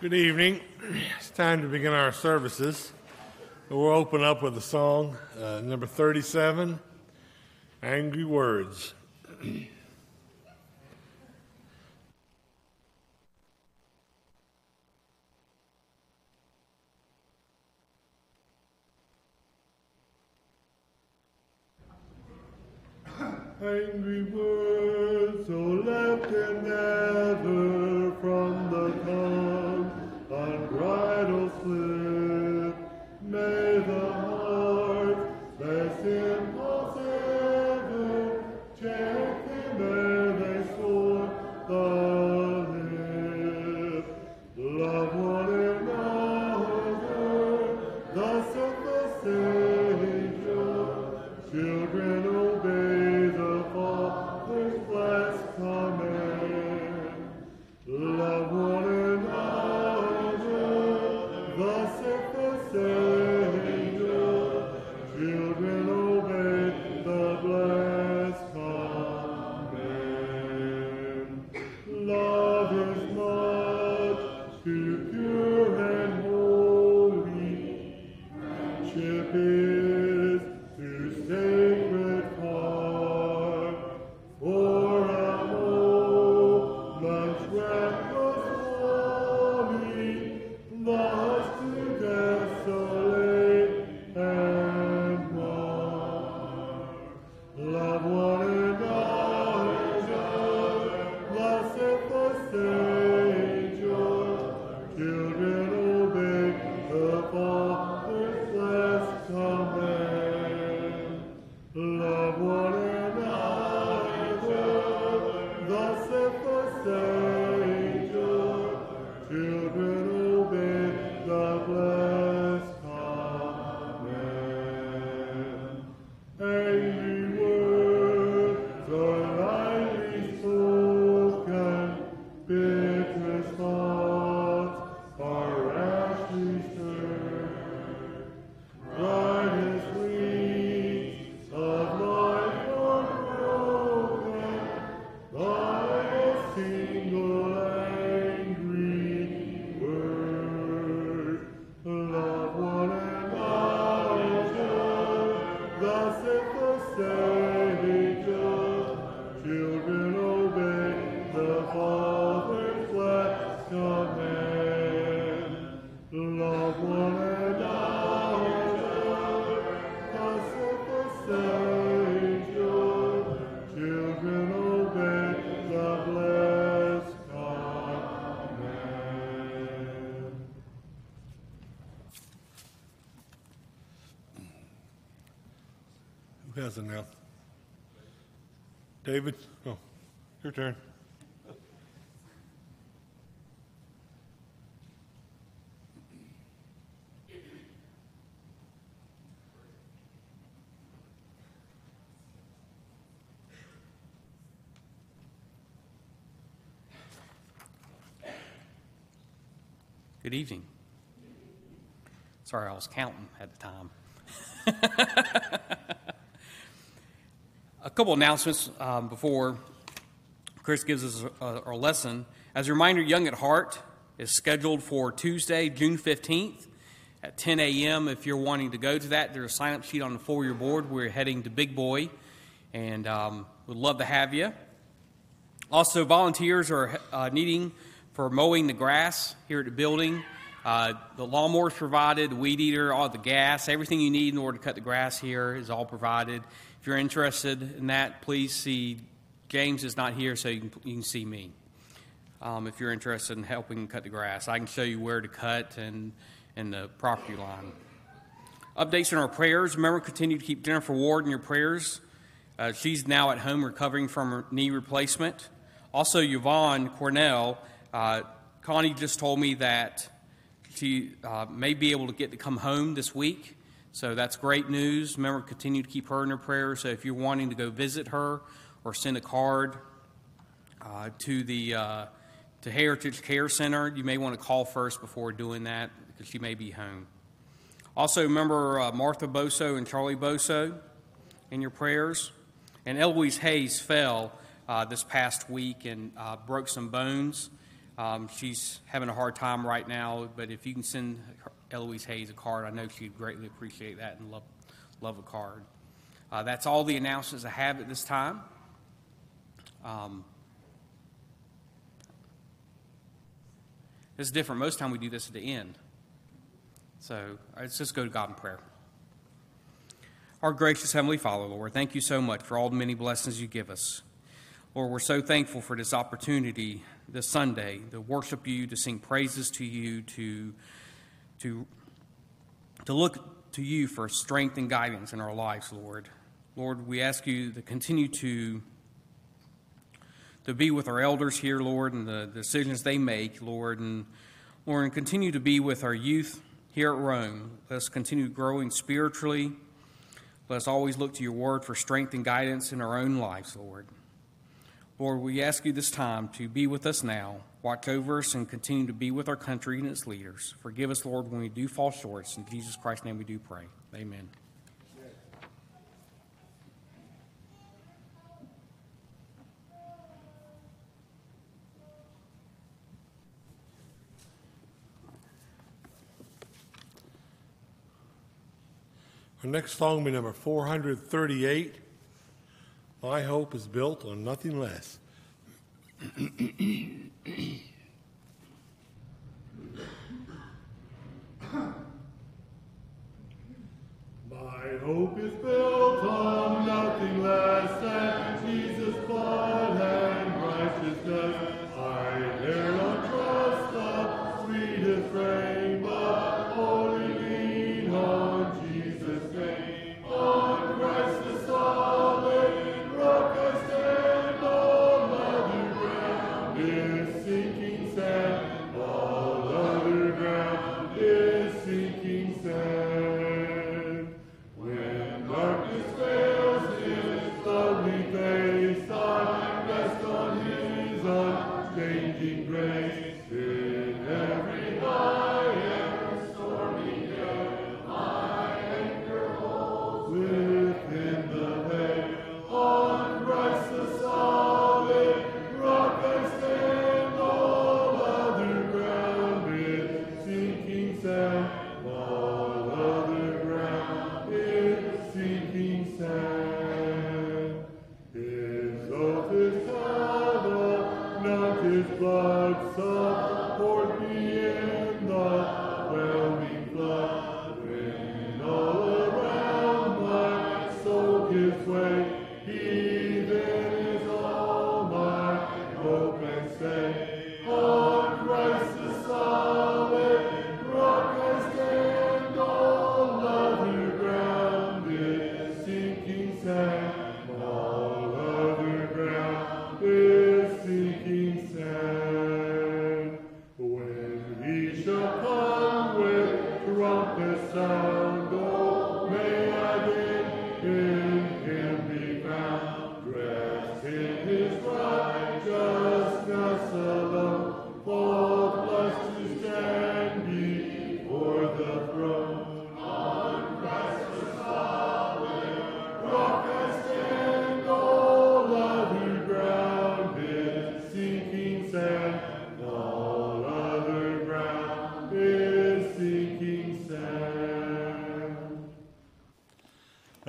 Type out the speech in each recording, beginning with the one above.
Good evening. It's time to begin our services. We'll open up with a song, uh, number 37 Angry Words. Angry words, Now? David? Oh, your turn. Good evening. Sorry, I was counting at the time. a couple announcements um, before Chris gives us our lesson. As a reminder, Young at Heart is scheduled for Tuesday, June 15th at 10 a.m. If you're wanting to go to that, there's a sign up sheet on the four year board. We're heading to Big Boy and um, would love to have you. Also, volunteers are uh, needing for mowing the grass here at the building. Uh, the lawnmower's provided, the weed eater, all the gas, everything you need in order to cut the grass here is all provided. If you're interested in that, please see James is not here, so you can, you can see me. Um, if you're interested in helping cut the grass, I can show you where to cut and and the property line. Updates on our prayers. Remember, continue to keep Jennifer Ward in your prayers. Uh, she's now at home recovering from her knee replacement. Also, Yvonne Cornell, uh, Connie just told me that she uh, may be able to get to come home this week. So that's great news. Remember, continue to keep her in your prayers. So if you're wanting to go visit her or send a card uh, to the uh, to Heritage Care Center, you may want to call first before doing that because she may be home. Also, remember uh, Martha Boso and Charlie Boso in your prayers. And Eloise Hayes fell uh, this past week and uh, broke some bones. Um, she's having a hard time right now, but if you can send Eloise Hayes a card, I know she'd greatly appreciate that and love, love a card. Uh, that's all the announcements I have at this time. Um, this is different. Most time we do this at the end. So let's just go to God in prayer. Our gracious Heavenly Father, Lord, thank you so much for all the many blessings you give us. Lord, we're so thankful for this opportunity this Sunday to worship you, to sing praises to you, to, to, to look to you for strength and guidance in our lives, Lord. Lord, we ask you to continue to, to be with our elders here, Lord, and the decisions they make, Lord, and Lord, and continue to be with our youth here at Rome. Let us continue growing spiritually. Let us always look to your word for strength and guidance in our own lives, Lord. Lord, we ask you this time to be with us now, watch over us, and continue to be with our country and its leaders. Forgive us, Lord, when we do fall short. In Jesus Christ's name we do pray. Amen. Our next song will be number 438. My hope is built on nothing less. My hope is built on nothing less than Jesus' blood and righteousness.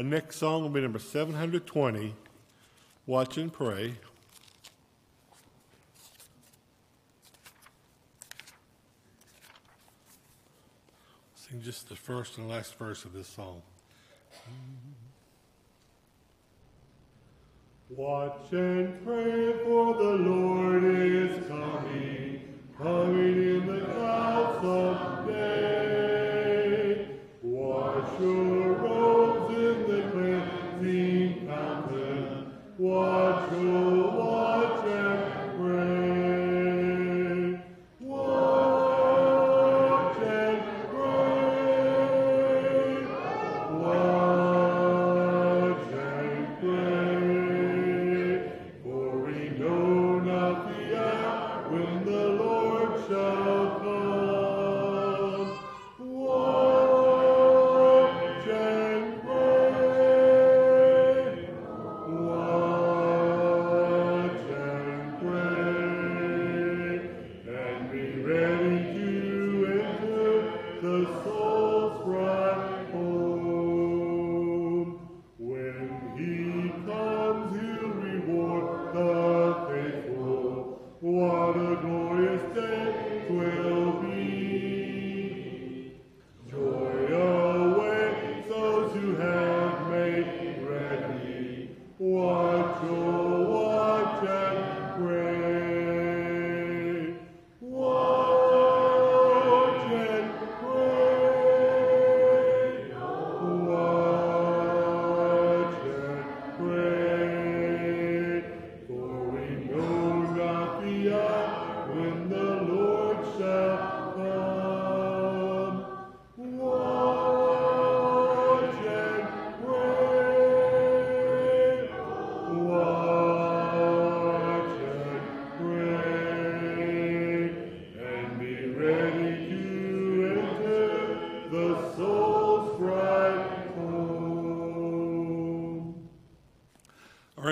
Next song will be number 720, Watch and Pray. Sing just the first and last verse of this song. Watch and pray, for the Lord is coming, coming in the clouds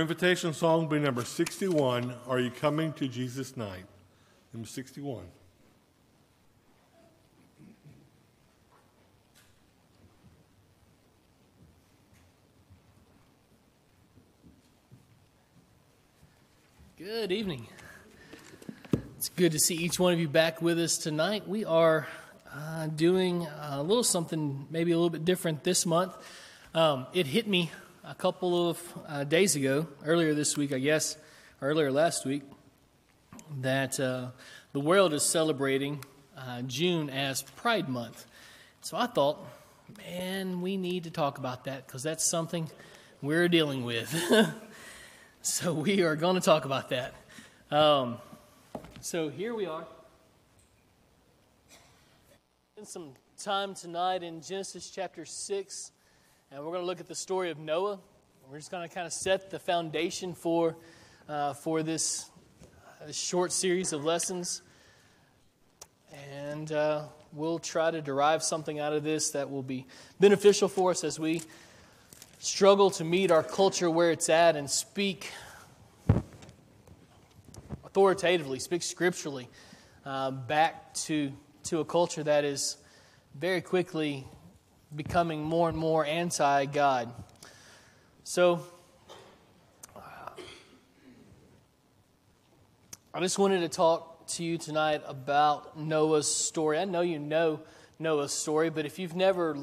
invitation song will be number 61, Are You Coming to Jesus Night? Number 61. Good evening. It's good to see each one of you back with us tonight. We are uh, doing a little something maybe a little bit different this month. Um, it hit me a couple of uh, days ago, earlier this week, I guess, earlier last week, that uh, the world is celebrating uh, June as Pride Month. So I thought, man, we need to talk about that because that's something we're dealing with. So we are going to talk about that. Um, so here we are. Spend some time tonight in Genesis chapter 6, and we're going to look at the story of Noah. We're just going to kind of set the foundation for, uh, for this, uh, short series of lessons. And uh, we'll try to derive something out of this that will be beneficial for us as we struggle to meet our culture where it's at and speak authoritatively, speak scripturally uh, back to, to a culture that is very quickly becoming more and more anti God. So, I just wanted to talk to you tonight about Noah's story. I know you know Noah's story, but if you've never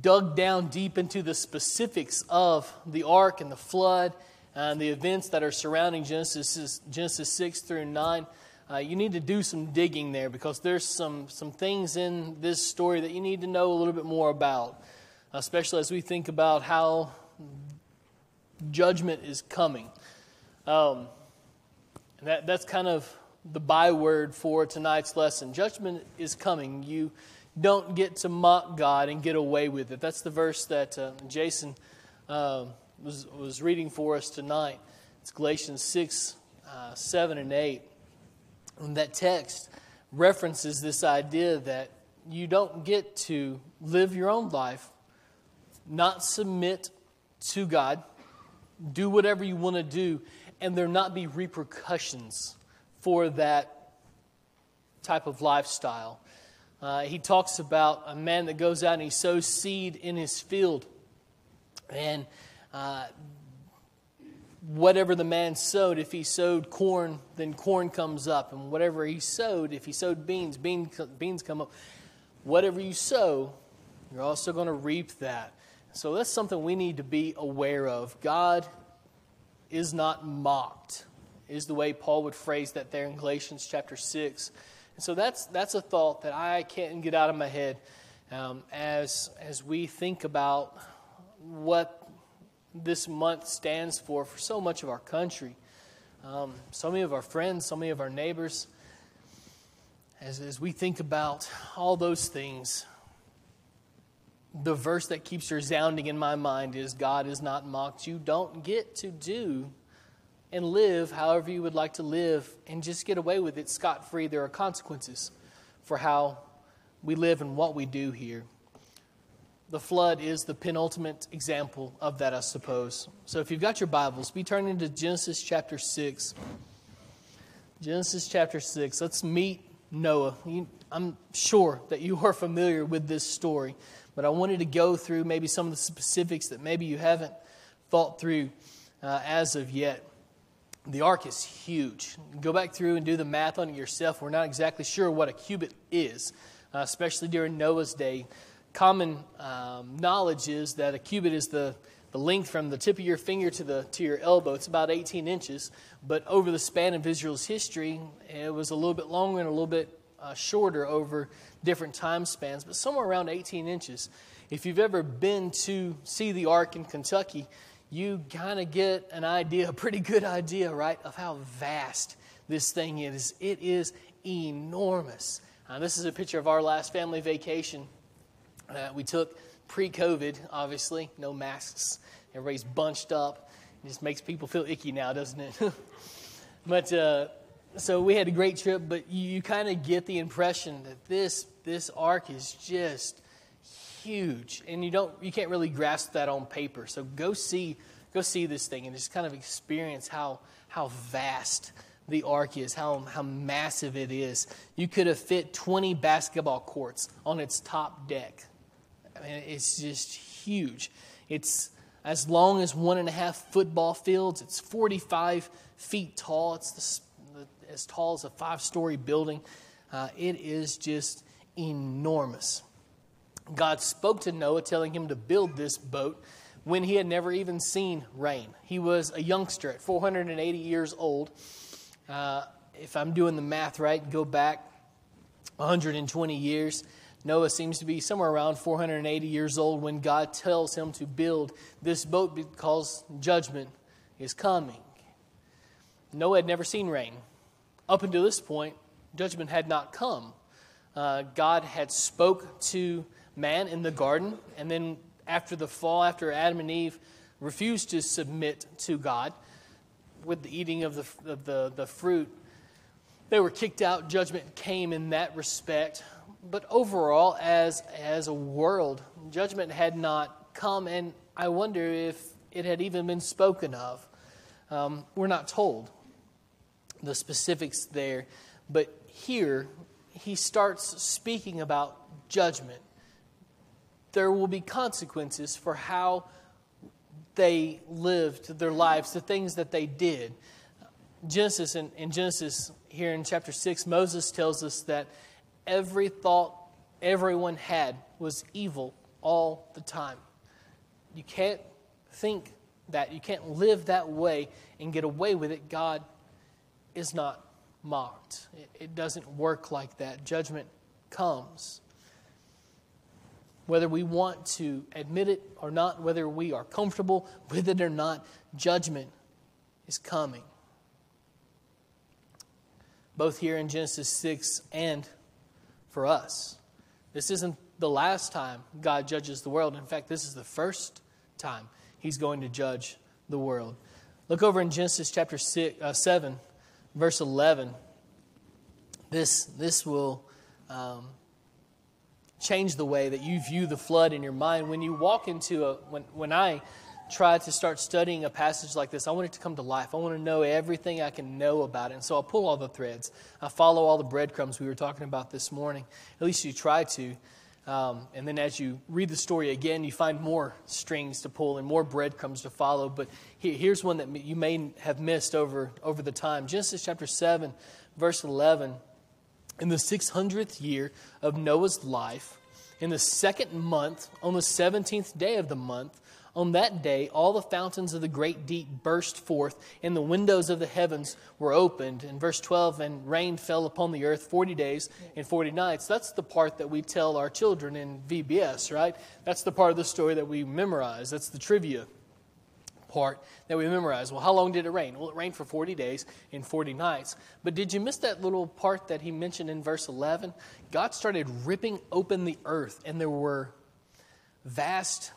dug down deep into the specifics of the ark and the flood and the events that are surrounding Genesis, Genesis 6 through 9, uh, you need to do some digging there because there's some, some things in this story that you need to know a little bit more about, especially as we think about how judgment is coming. Um, that, that's kind of the byword for tonight's lesson. Judgment is coming. You don't get to mock God and get away with it. That's the verse that uh, Jason uh, was, was reading for us tonight. It's Galatians 6, uh, 7, and 8. And that text references this idea that you don't get to live your own life, not submit to God, do whatever you want to do, and there not be repercussions for that type of lifestyle. Uh, he talks about a man that goes out and he sows seed in his field. And uh, whatever the man sowed, if he sowed corn, then corn comes up. And whatever he sowed, if he sowed beans, bean, beans come up. Whatever you sow, you're also going to reap that. So that's something we need to be aware of. God is not mocked, is the way Paul would phrase that there in Galatians chapter 6. And so that's, that's a thought that I can't get out of my head um, as, as we think about what this month stands for for so much of our country. Um, so many of our friends, so many of our neighbors, as, as we think about all those things, the verse that keeps resounding in my mind is God is not mocked. You don't get to do and live however you would like to live and just get away with it scot free. There are consequences for how we live and what we do here. The flood is the penultimate example of that, I suppose. So if you've got your Bibles, be turning to Genesis chapter 6. Genesis chapter 6. Let's meet Noah. I'm sure that you are familiar with this story, but I wanted to go through maybe some of the specifics that maybe you haven't thought through uh, as of yet. the ark is huge. Go back through and do the math on it yourself. We're not exactly sure what a cubit is, uh, especially during Noah's day. Common um, knowledge is that a cubit is the, the length from the tip of your finger to, the, to your elbow. It's about 18 inches, but over the span of Israel's history, it was a little bit longer and a little bit uh, shorter over different time spans, but somewhere around 18 inches. If you've ever been to see the Ark in Kentucky, you kind of get an idea, a pretty good idea, right, of how vast this thing is. It is enormous. This is a picture of our last family vacation uh, we took pre COVID, obviously, no masks. Everybody's bunched up. It just makes people feel icky now, doesn't it? but uh, so we had a great trip, but you, you kind of get the impression that this this ark is just huge, and you don't you can't really grasp that on paper. So go see go see this thing and just kind of experience how how vast the ark is, how how massive it is. You could have fit 20 basketball courts on its top deck. Mean, it's just huge. It's as long as one and a half football fields. It's 45 feet tall. It's the, as tall as a five story building. Uh, it is just enormous. God spoke to Noah, telling him to build this boat when he had never even seen rain. He was a youngster at 480 years old. Uh, if I'm doing the math right, go back 120 years. Noah seems to be somewhere around 480 years old when God tells him to build this boat because judgment is coming. Noah had never seen rain. Up until this point, judgment had not come. Uh, God had spoke to man in the garden, and then after the fall, after Adam and Eve refused to submit to God with the eating of the, of the, the fruit, they were kicked out. Judgment came in that respect. But overall, as, as a world, judgment had not come, and I wonder if it had even been spoken of. Um, we're not told the specifics there, but here he starts speaking about judgment there will be consequences for how they lived their lives, the things that they did. Genesis, in, in Genesis, here in chapter 6, Moses tells us that every thought everyone had was evil all the time. You can't think that, you can't live that way and get away with it. God is not mocked, it, it doesn't work like that. Judgment comes whether we want to admit it or not, whether we are comfortable with it or not, judgment is coming. Both here in Genesis 6 and for us. This isn't the last time God judges the world. In fact, this is the first time He's going to judge the world. Look over in Genesis chapter six, uh, 7, verse 11. This, this will um, change the way that you view the flood in your mind. When you walk into a, when, when I try to start studying a passage like this, I want it to come to life. I want to know everything I can know about it. And so I'll pull all the threads. I follow all the breadcrumbs we were talking about this morning. At least you try to. Um, and then as you read the story again, you find more strings to pull and more breadcrumbs to follow. But here, here's one that you may have missed over, over the time Genesis chapter 7, verse 11 in the 600th year of Noah's life, in the second month, on the 17th day of the month, on that day, all the fountains of the great deep burst forth, and the windows of the heavens were opened. In verse 12, and rain fell upon the earth 40 days and 40 nights. That's the part that we tell our children in VBS, right? That's the part of the story that we memorize. That's the trivia part that we memorize. Well, how long did it rain? Well, it rained for 40 days and 40 nights. But did you miss that little part that he mentioned in verse 11? God started ripping open the earth, and there were vast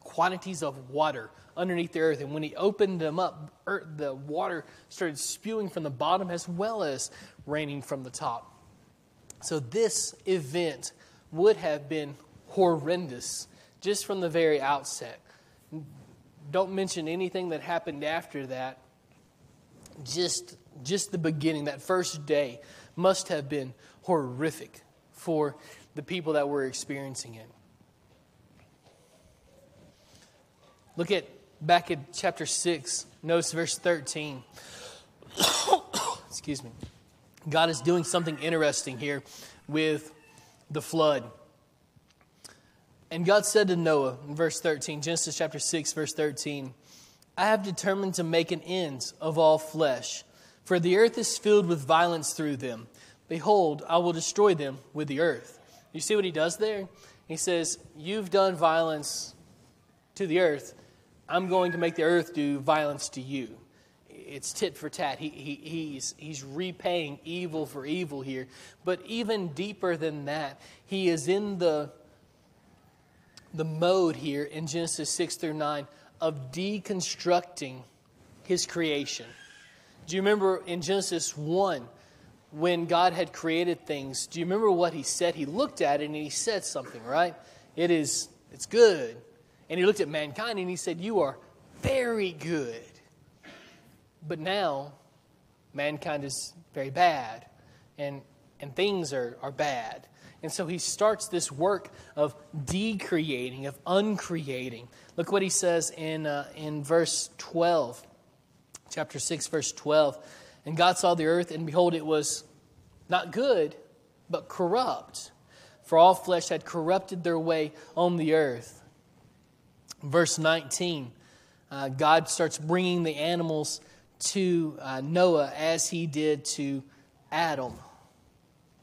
quantities of water underneath the earth. And when he opened them up, earth, the water started spewing from the bottom as well as raining from the top. So this event would have been horrendous just from the very outset don't mention anything that happened after that. Just, just the beginning, that first day, must have been horrific for the people that were experiencing it. Look at back at chapter 6, Notice verse 13. Excuse me. God is doing something interesting here with the flood. And God said to Noah in verse 13, Genesis chapter 6, verse 13, I have determined to make an end of all flesh, for the earth is filled with violence through them. Behold, I will destroy them with the earth. You see what he does there? He says, You've done violence to the earth. I'm going to make the earth do violence to you. It's tit for tat. He, he, he's, he's repaying evil for evil here. But even deeper than that, he is in the, the mode here in Genesis 6 through 9 of deconstructing his creation. Do you remember in Genesis 1 when God had created things? Do you remember what he said? He looked at it and he said something, right? It is, it's good. And he looked at mankind and he said, You are very good. But now, mankind is very bad and, and things are, are bad. And so he starts this work of decreating, of uncreating. Look what he says in, uh, in verse 12, chapter 6, verse 12. And God saw the earth, and behold, it was not good, but corrupt. For all flesh had corrupted their way on the earth. Verse 19, uh, God starts bringing the animals to uh, Noah as he did to Adam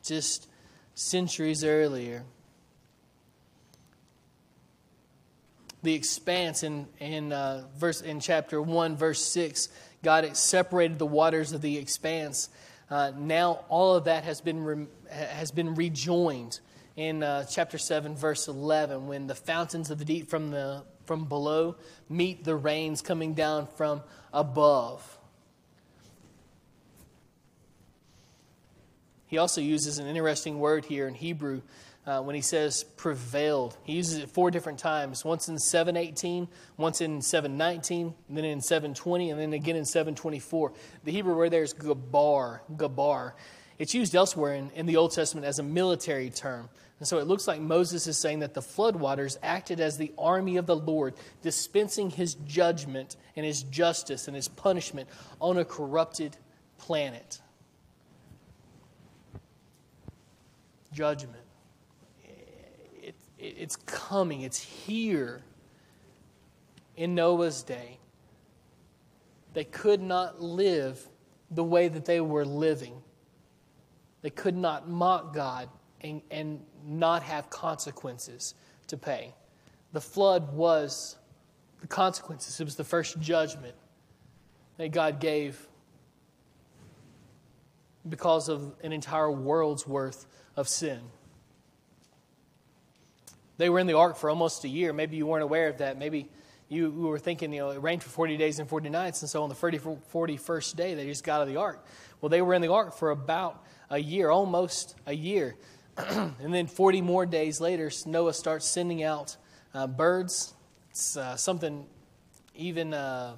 just centuries earlier. The expanse in, in, uh, verse, in chapter 1, verse 6, God separated the waters of the expanse. Uh, now all of that has been, re- has been rejoined in uh, chapter 7, verse 11, when the fountains of the deep from, the, from below meet the rains coming down from above. He also uses an interesting word here in Hebrew uh, when he says prevailed. He uses it four different times once in 718, once in 719, then in 720, and then again in 724. The Hebrew word there is gabar, gabar. It's used elsewhere in, in the Old Testament as a military term. And so it looks like Moses is saying that the floodwaters acted as the army of the Lord, dispensing his judgment and his justice and his punishment on a corrupted planet. judgment. It, it, it's coming, it's here. In Noah's day, they could not live the way that they were living. They could not mock God and, and not have consequences to pay. The flood was the consequences, it was the first judgment that God gave because of an entire world's worth of sin. They were in the ark for almost a year. Maybe you weren't aware of that. Maybe you were thinking, you know, it rained for 40 days and 40 nights, and so on the 30, 41st day, they just got out of the ark. Well, they were in the ark for about a year, almost a year. and then 40 more days later, Noah starts sending out uh, birds. It's uh, something even uh,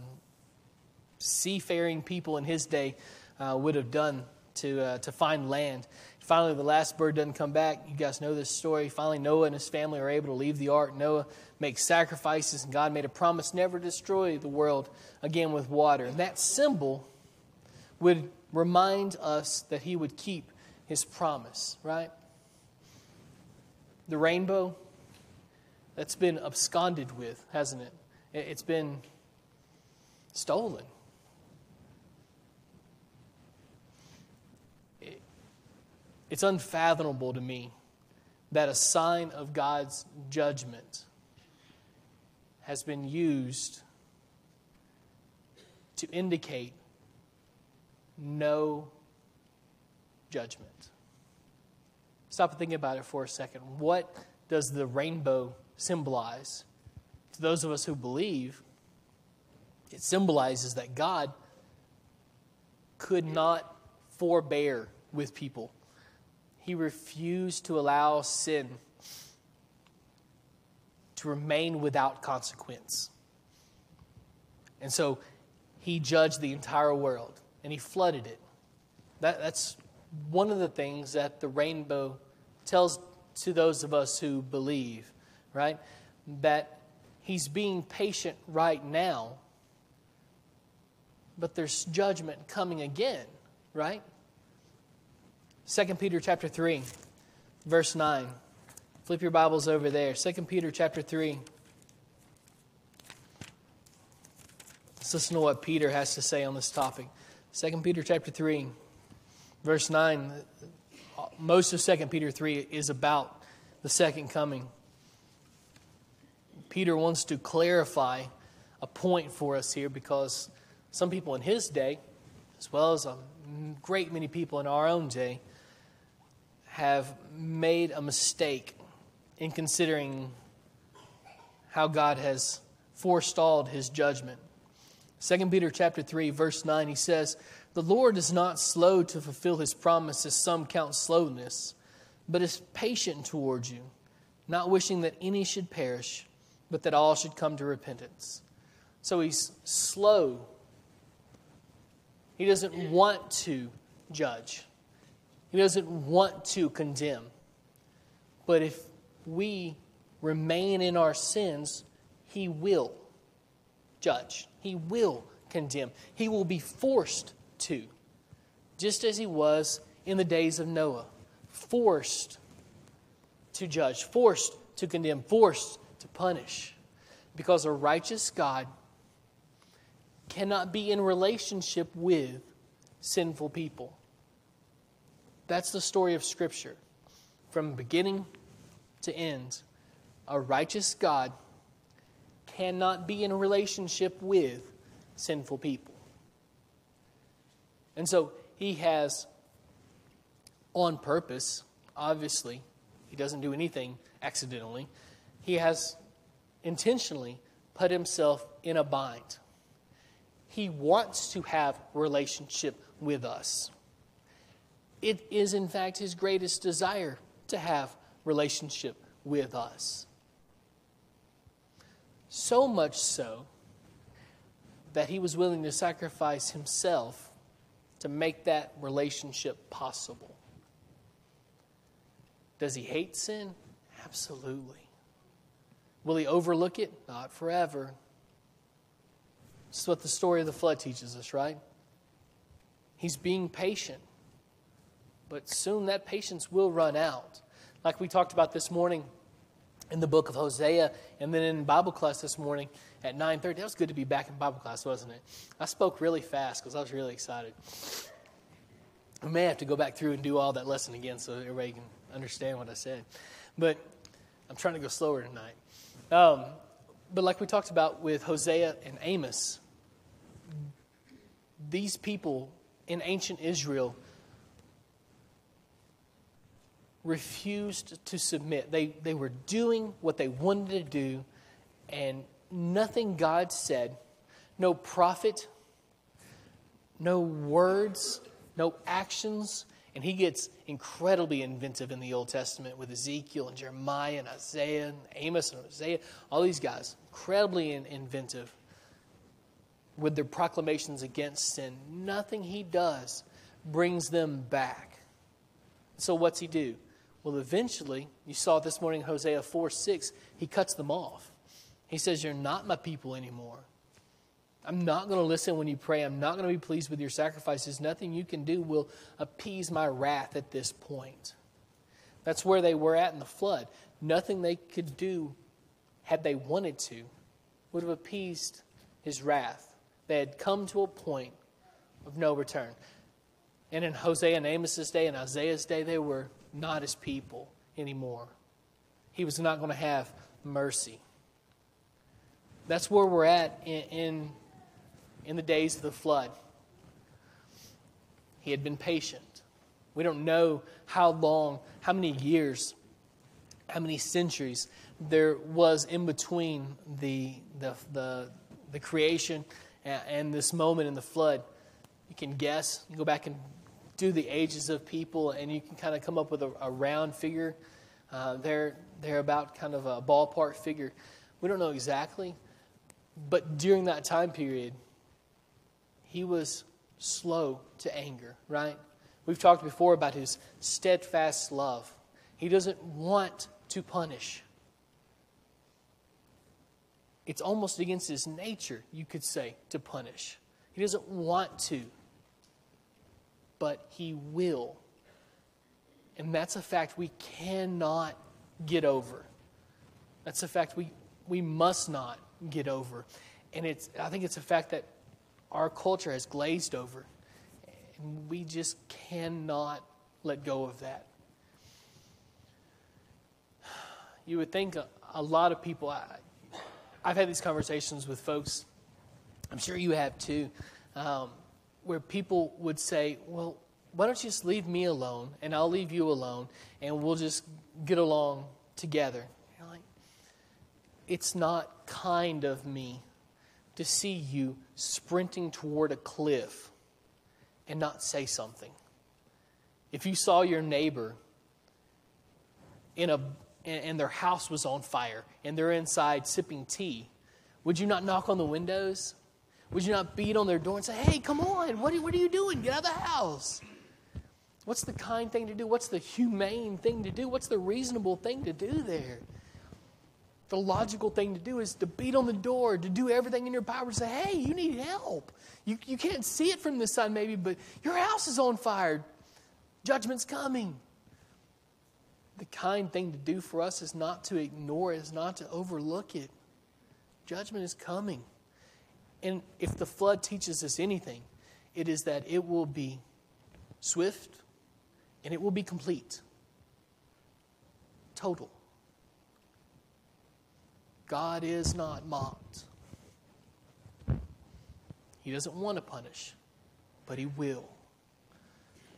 seafaring people in his day uh, would have done to, uh, to find land. Finally, the last bird doesn't come back. You guys know this story. Finally, Noah and his family are able to leave the ark. Noah makes sacrifices, and God made a promise never to destroy the world again with water. And that symbol would remind us that he would keep his promise, right? The rainbow, that's been absconded with, hasn't it? It's been stolen. It's unfathomable to me that a sign of God's judgment has been used to indicate no judgment. Stop and think about it for a second. What does the rainbow symbolize? To those of us who believe, it symbolizes that God could not forbear with people he refused to allow sin to remain without consequence. And so he judged the entire world and he flooded it. That, that's one of the things that the rainbow tells to those of us who believe, right? That he's being patient right now but there's judgment coming again, right? 2 Peter chapter 3, verse 9. Flip your Bibles over there. 2 Peter chapter 3. Let's listen to what Peter has to say on this topic. 2 Peter chapter 3, verse 9. Most of 2 Peter 3 is about the second coming. Peter wants to clarify a point for us here because some people in his day, as well as a great many people in our own day, have made a mistake in considering how God has forestalled his judgment. 2 Peter chapter 3 verse 9 he says, "The Lord is not slow to fulfill his promise as some count slowness, but is patient towards you, not wishing that any should perish, but that all should come to repentance." So he's slow. He doesn't want to judge. He doesn't want to condemn. But if we remain in our sins, He will judge. He will condemn. He will be forced to, just as He was in the days of Noah. Forced to judge, forced to condemn, forced to punish. Because a righteous God cannot be in relationship with sinful people. That's the story of Scripture. From beginning to end, a righteous God cannot be in relationship with sinful people. And so he has, on purpose, obviously, he doesn't do anything accidentally, he has intentionally put himself in a bind. He wants to have relationship with us. It is, in fact, his greatest desire to have relationship with us. So much so that he was willing to sacrifice himself to make that relationship possible. Does he hate sin? Absolutely. Will he overlook it? Not forever. This is what the story of the flood teaches us, right? He's being patient but soon that patience will run out. Like we talked about this morning in the book of Hosea and then in Bible class this morning at 9:30. That was good to be back in Bible class, wasn't it? I spoke really fast because I was really excited. We may have to go back through and do all that lesson again so everybody can understand what I said. But I'm trying to go slower tonight. Um, but like we talked about with Hosea and Amos, these people in ancient Israel refused to submit. They, they were doing what they wanted to do, and nothing God said, no prophet, no words, no actions. And he gets incredibly inventive in the Old Testament with Ezekiel and Jeremiah and Isaiah and Amos and Hosea, all these guys, incredibly in, inventive with their proclamations against sin. Nothing he does brings them back. So, what's he do? Well, eventually, you saw this morning Hosea 4 6, he cuts them off. He says, You're not my people anymore. I'm not going to listen when you pray. I'm not going to be pleased with your sacrifices. Nothing you can do will appease my wrath at this point. That's where they were at in the flood. Nothing they could do, had they wanted to, would have appeased his wrath. They had come to a point of no return. And in Hosea and Amos's day and Isaiah's day, they were not his people anymore. He was not going to have mercy. That's where we're at in, in, in the days of the flood. He had been patient. We don't know how long, how many years, how many centuries there was in between the, the, the, the creation and, and this moment in the flood. You can guess. You go back and do the ages of people, and you can kind of come up with a, a round figure. Uh, they're, they're about kind of a ballpark figure. We don't know exactly, but during that time period, he was slow to anger, right? We've talked before about his steadfast love. He doesn't want to punish. It's almost against his nature, you could say, to punish. He doesn't want to, but He will. And that's a fact we cannot get over. That's a fact we, we must not get over. And it's, I think it's a fact that our culture has glazed over. And we just cannot let go of that. You would think a, a lot of people, I, I've had these conversations with folks, I'm sure you have too, um, where people would say, well, why don't you just leave me alone and I'll leave you alone and we'll just get along together? You're like, it's not kind of me to see you sprinting toward a cliff and not say something. If you saw your neighbor in a and their house was on fire and they're inside sipping tea, would you not knock on the windows? Would you not beat on their door and say, "Hey, come on! What are, what are you doing? Get out of the house!" What's the kind thing to do? What's the humane thing to do? What's the reasonable thing to do there? The logical thing to do is to beat on the door, to do everything in your power to say, hey, you need help. You, you can't see it from this side, maybe, but your house is on fire. Judgment's coming. The kind thing to do for us is not to ignore it, is not to overlook it. Judgment is coming. And if the flood teaches us anything, it is that it will be swift, and it will be complete. Total. God is not mocked. He doesn't want to punish, but He will.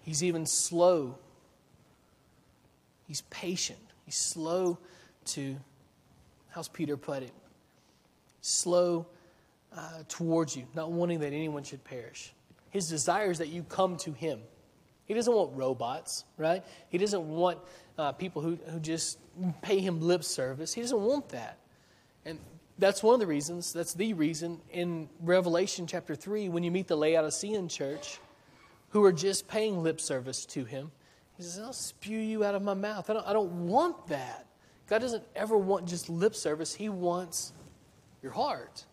He's even slow. He's patient. He's slow to, how's Peter put it? Slow uh, towards you, not wanting that anyone should perish. His desire is that you come to Him. He doesn't want robots, right? He doesn't want uh, people who, who just pay him lip service. He doesn't want that. And that's one of the reasons, that's the reason in Revelation chapter 3, when you meet the Laodicean church who are just paying lip service to him, he says, I'll spew you out of my mouth. I don't, I don't want that. God doesn't ever want just lip service, He wants your heart.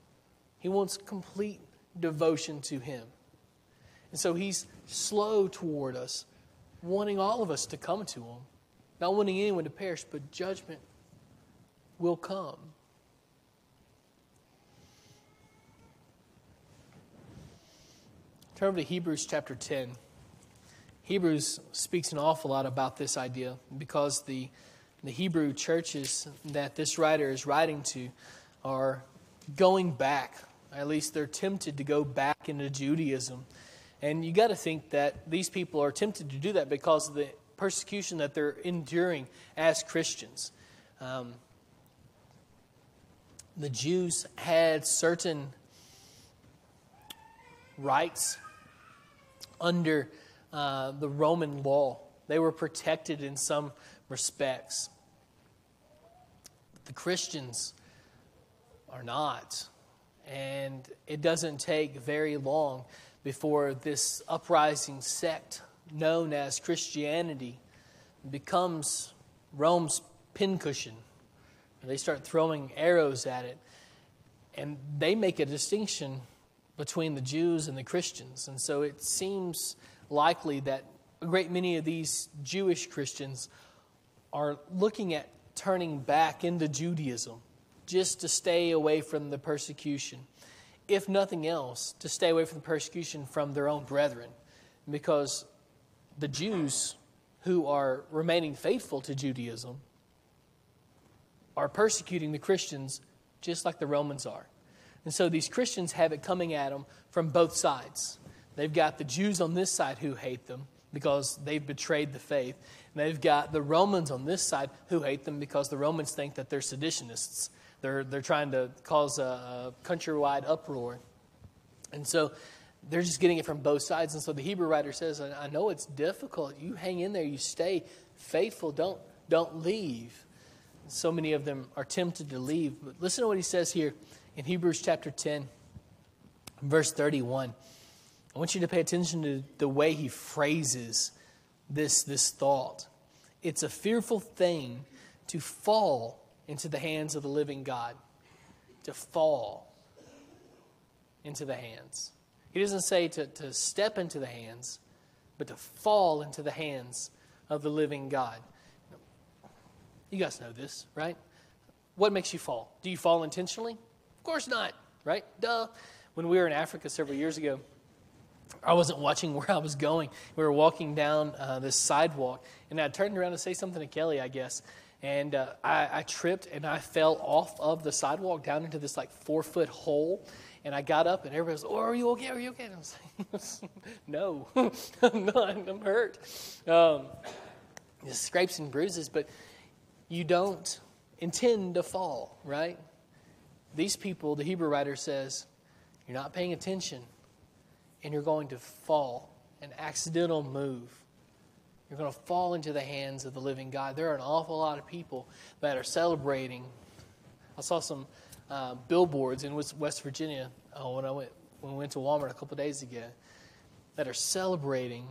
He wants complete devotion to Him. And so He's slow toward us, wanting all of us to come to Him, not wanting anyone to perish, but judgment will come. Turn to Hebrews chapter 10. Hebrews speaks an awful lot about this idea because the, the Hebrew churches that this writer is writing to are going back. At least they're tempted to go back into Judaism and you got to think that these people are tempted to do that because of the persecution that they're enduring as Christians. Um, the Jews had certain rights under uh, the Roman law, they were protected in some respects. the Christians are not. And it doesn't take very long before this uprising sect known as Christianity becomes Rome's pincushion. They start throwing arrows at it. And they make a distinction between the Jews and the Christians. And so it seems likely that a great many of these Jewish Christians are looking at turning back into Judaism just to stay away from the persecution if nothing else, to stay away from the persecution from their own brethren. Because the Jews who are remaining faithful to Judaism are persecuting the Christians just like the Romans are. And so these Christians have it coming at them from both sides. They've got the Jews on this side who hate them because they've betrayed the faith. And they've got the Romans on this side who hate them because the Romans think that they're seditionists they're, they're trying to cause a, a countrywide uproar. And so they're just getting it from both sides. And so the Hebrew writer says, I know it's difficult. You hang in there, you stay faithful, don't, don't leave. So many of them are tempted to leave. But listen to what he says here in Hebrews chapter 10, verse 31. I want you to pay attention to the way he phrases this, this thought. It's a fearful thing to fall into the hands of the living God, to fall into the hands. He doesn't say to, to step into the hands, but to fall into the hands of the living God. You guys know this, right? What makes you fall? Do you fall intentionally? Of course not, right? Duh. When we were in Africa several years ago, I wasn't watching where I was going. We were walking down uh, this sidewalk, and I turned around to say something to Kelly, I guess. And uh, I, I tripped and I fell off of the sidewalk down into this like four foot hole. And I got up, and everybody was, "Oh, are you okay? Are you okay?" And I was like, "No, I'm not. I'm hurt. Um, scrapes and bruises, but you don't intend to fall, right? These people, the Hebrew writer says, you're not paying attention, and you're going to fall. An accidental move. You're going to fall into the hands of the living God. There are an awful lot of people that are celebrating. I saw some uh, billboards in West Virginia uh, when I went when we went to Walmart a couple days ago that are celebrating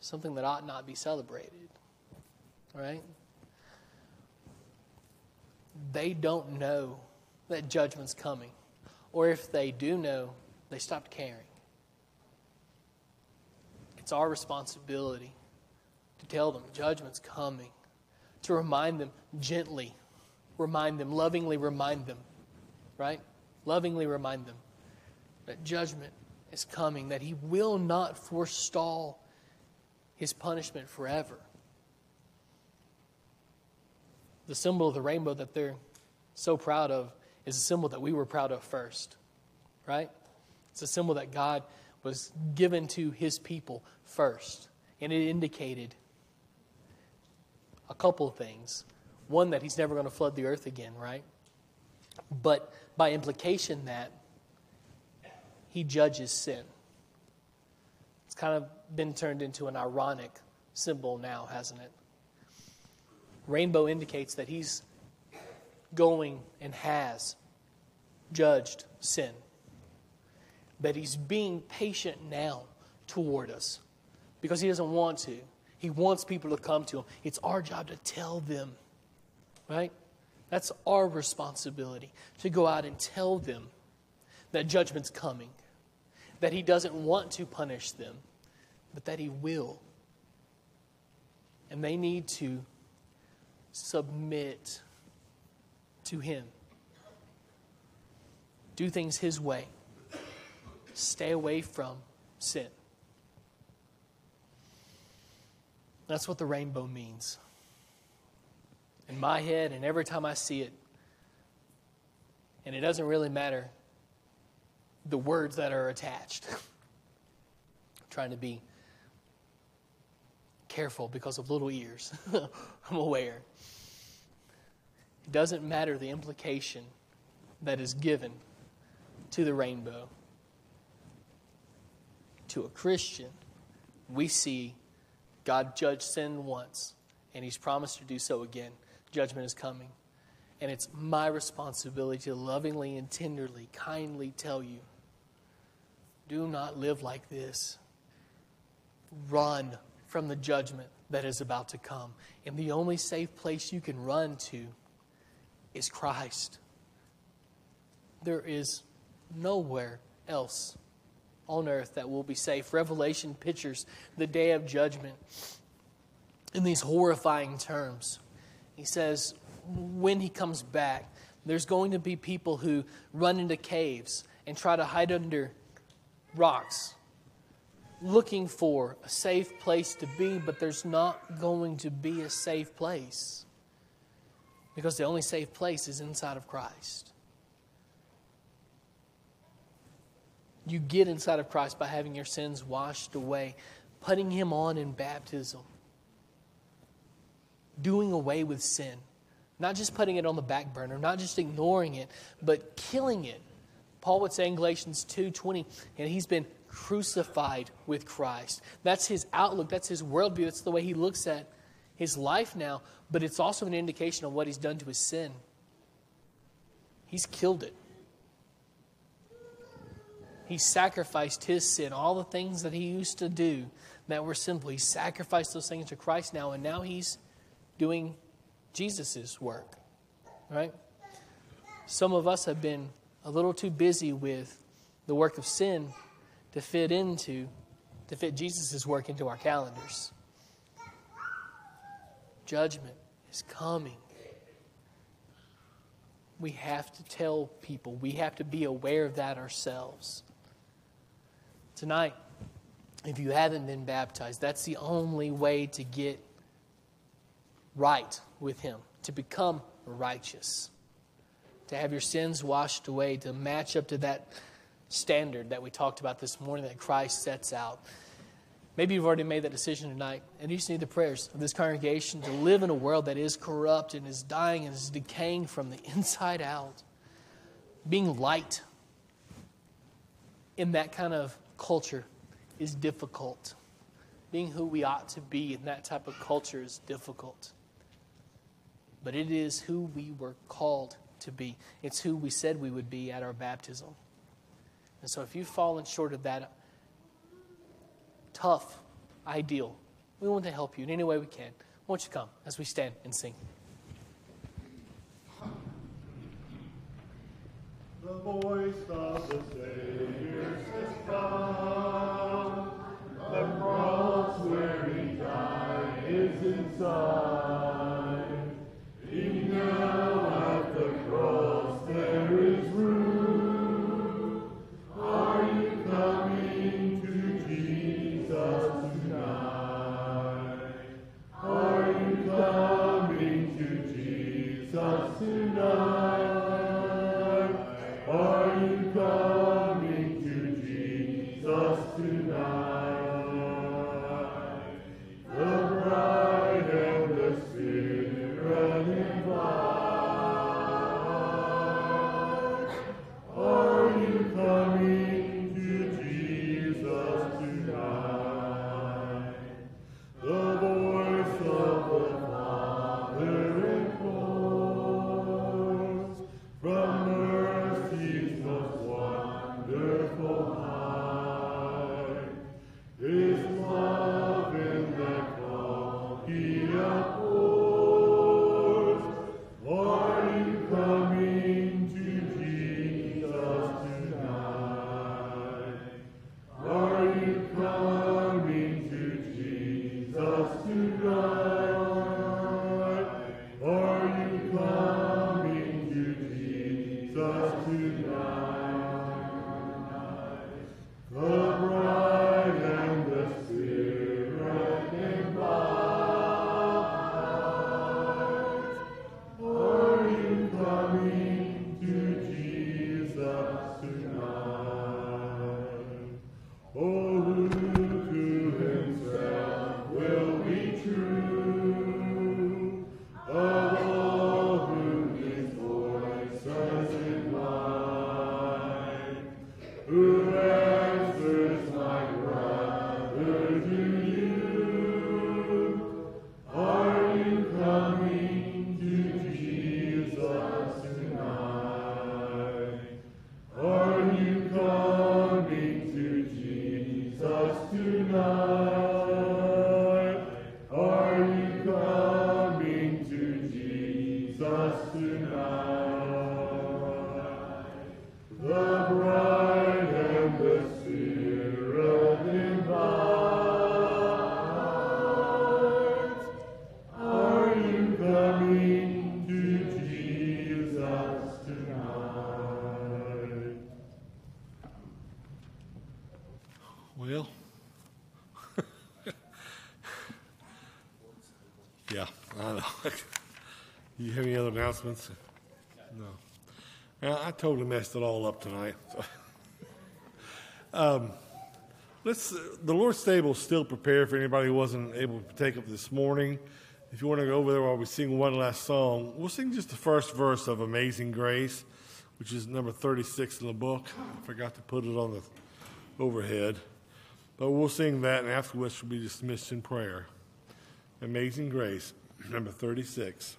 something that ought not be celebrated. Right? They don't know that judgment's coming. Or if they do know, they stopped caring. It's our responsibility to tell them judgment's coming, to remind them gently, remind them, lovingly remind them, right? Lovingly remind them that judgment is coming, that He will not forestall His punishment forever. The symbol of the rainbow that they're so proud of is a symbol that we were proud of first, right? It's a symbol that God was given to His people first. And it indicated a couple of things. One, that He's never going to flood the earth again, right? But by implication, that He judges sin. It's kind of been turned into an ironic symbol now, hasn't it? Rainbow indicates that He's going and has judged sin. That he's being patient now toward us because he doesn't want to. He wants people to come to him. It's our job to tell them, right? That's our responsibility to go out and tell them that judgment's coming, that he doesn't want to punish them, but that he will. And they need to submit to Him. Do things His way. Stay away from sin. That's what the rainbow means. In my head, and every time I see it, and it doesn't really matter the words that are attached. Trying to be careful because of little ears. I'm aware. It doesn't matter the implication that is given to the rainbow. To a Christian, we see God judged sin once, and He's promised to do so again. Judgment is coming. And it's my responsibility to lovingly and tenderly, kindly tell you do not live like this. Run from the judgment that is about to come. And the only safe place you can run to is Christ. There is nowhere else on earth that will be safe. Revelation pictures the day of judgment in these horrifying terms. He says, when he comes back, there's going to be people who run into caves and try to hide under rocks, looking for a safe place to be, but there's not going to be a safe place. Because the only safe place is inside of Christ. You get inside of Christ by having your sins washed away, putting Him on in baptism, doing away with sin. Not just putting it on the back burner, not just ignoring it, but killing it. Paul would say in Galatians 2:20, and he's been crucified with Christ. That's his outlook, that's his worldview, that's the way he looks at his life now, but it's also an indication of what he's done to his sin. He's killed it. He sacrificed his sin, all the things that he used to do that were sinful. He sacrificed those things to Christ now, and now he's doing Jesus' work. Right? Some of us have been a little too busy with the work of sin to fit into, to fit Jesus' work into our calendars. Judgment is coming. We have to tell people, we have to be aware of that ourselves. Tonight, if you haven't been baptized, that's the only way to get right with Him, to become righteous, to have your sins washed away, to match up to that standard that we talked about this morning that Christ sets out. Maybe you've already made that decision tonight, and you just need the prayers of this congregation to live in a world that is corrupt and is dying and is decaying from the inside out. Being light in that kind of culture is difficult. Being who we ought to be in that type of culture is difficult. But it is who we were called to be, it's who we said we would be at our baptism. And so if you've fallen short of that tough ideal, we want to help you in any way we can. Won't you come as we stand and sing? The voice of the Savior says, announcements? No. Yeah, I totally messed it all up tonight. um, let's. The Lord's table is still prepared for anybody who wasn't able to take up this morning. If you want to go over there while we sing one last song, we'll sing just the first verse of "Amazing Grace," which is number thirty-six in the book. I forgot to put it on the overhead. But we'll sing that, and afterwards we'll be dismissed in prayer. Amazing Grace, number 36.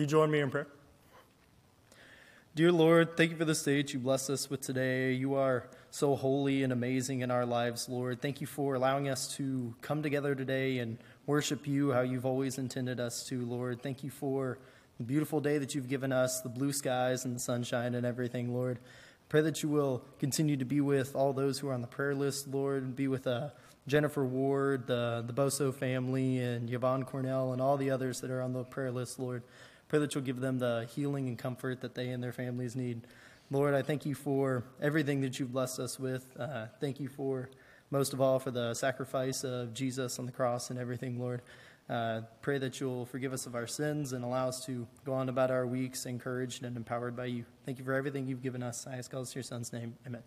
You join me in prayer? Dear Lord, thank you for this day that you bless us with today. You are so holy and amazing in our lives, Lord. Thank you for allowing us to come together today and worship you how you've always intended us to, Lord. Thank you for the beautiful day that you've given us, the blue skies and the sunshine and everything, Lord. Pray that you will continue to be with all those who are on the prayer list, Lord, and be with uh, Jennifer Ward, the, the Boso family, and Yvonne Cornell, and all the others that are on the prayer list, Lord. Pray that you'll give them the healing and comfort that they and their families need. Lord, I thank you for everything that you've blessed us with. Uh, thank you for, most of all, for the sacrifice of Jesus on the cross and everything, Lord. Uh, pray that you'll forgive us of our sins and allow us to go on about our weeks encouraged and empowered by you. Thank you for everything you've given us. I ask all this in your son's name. Amen.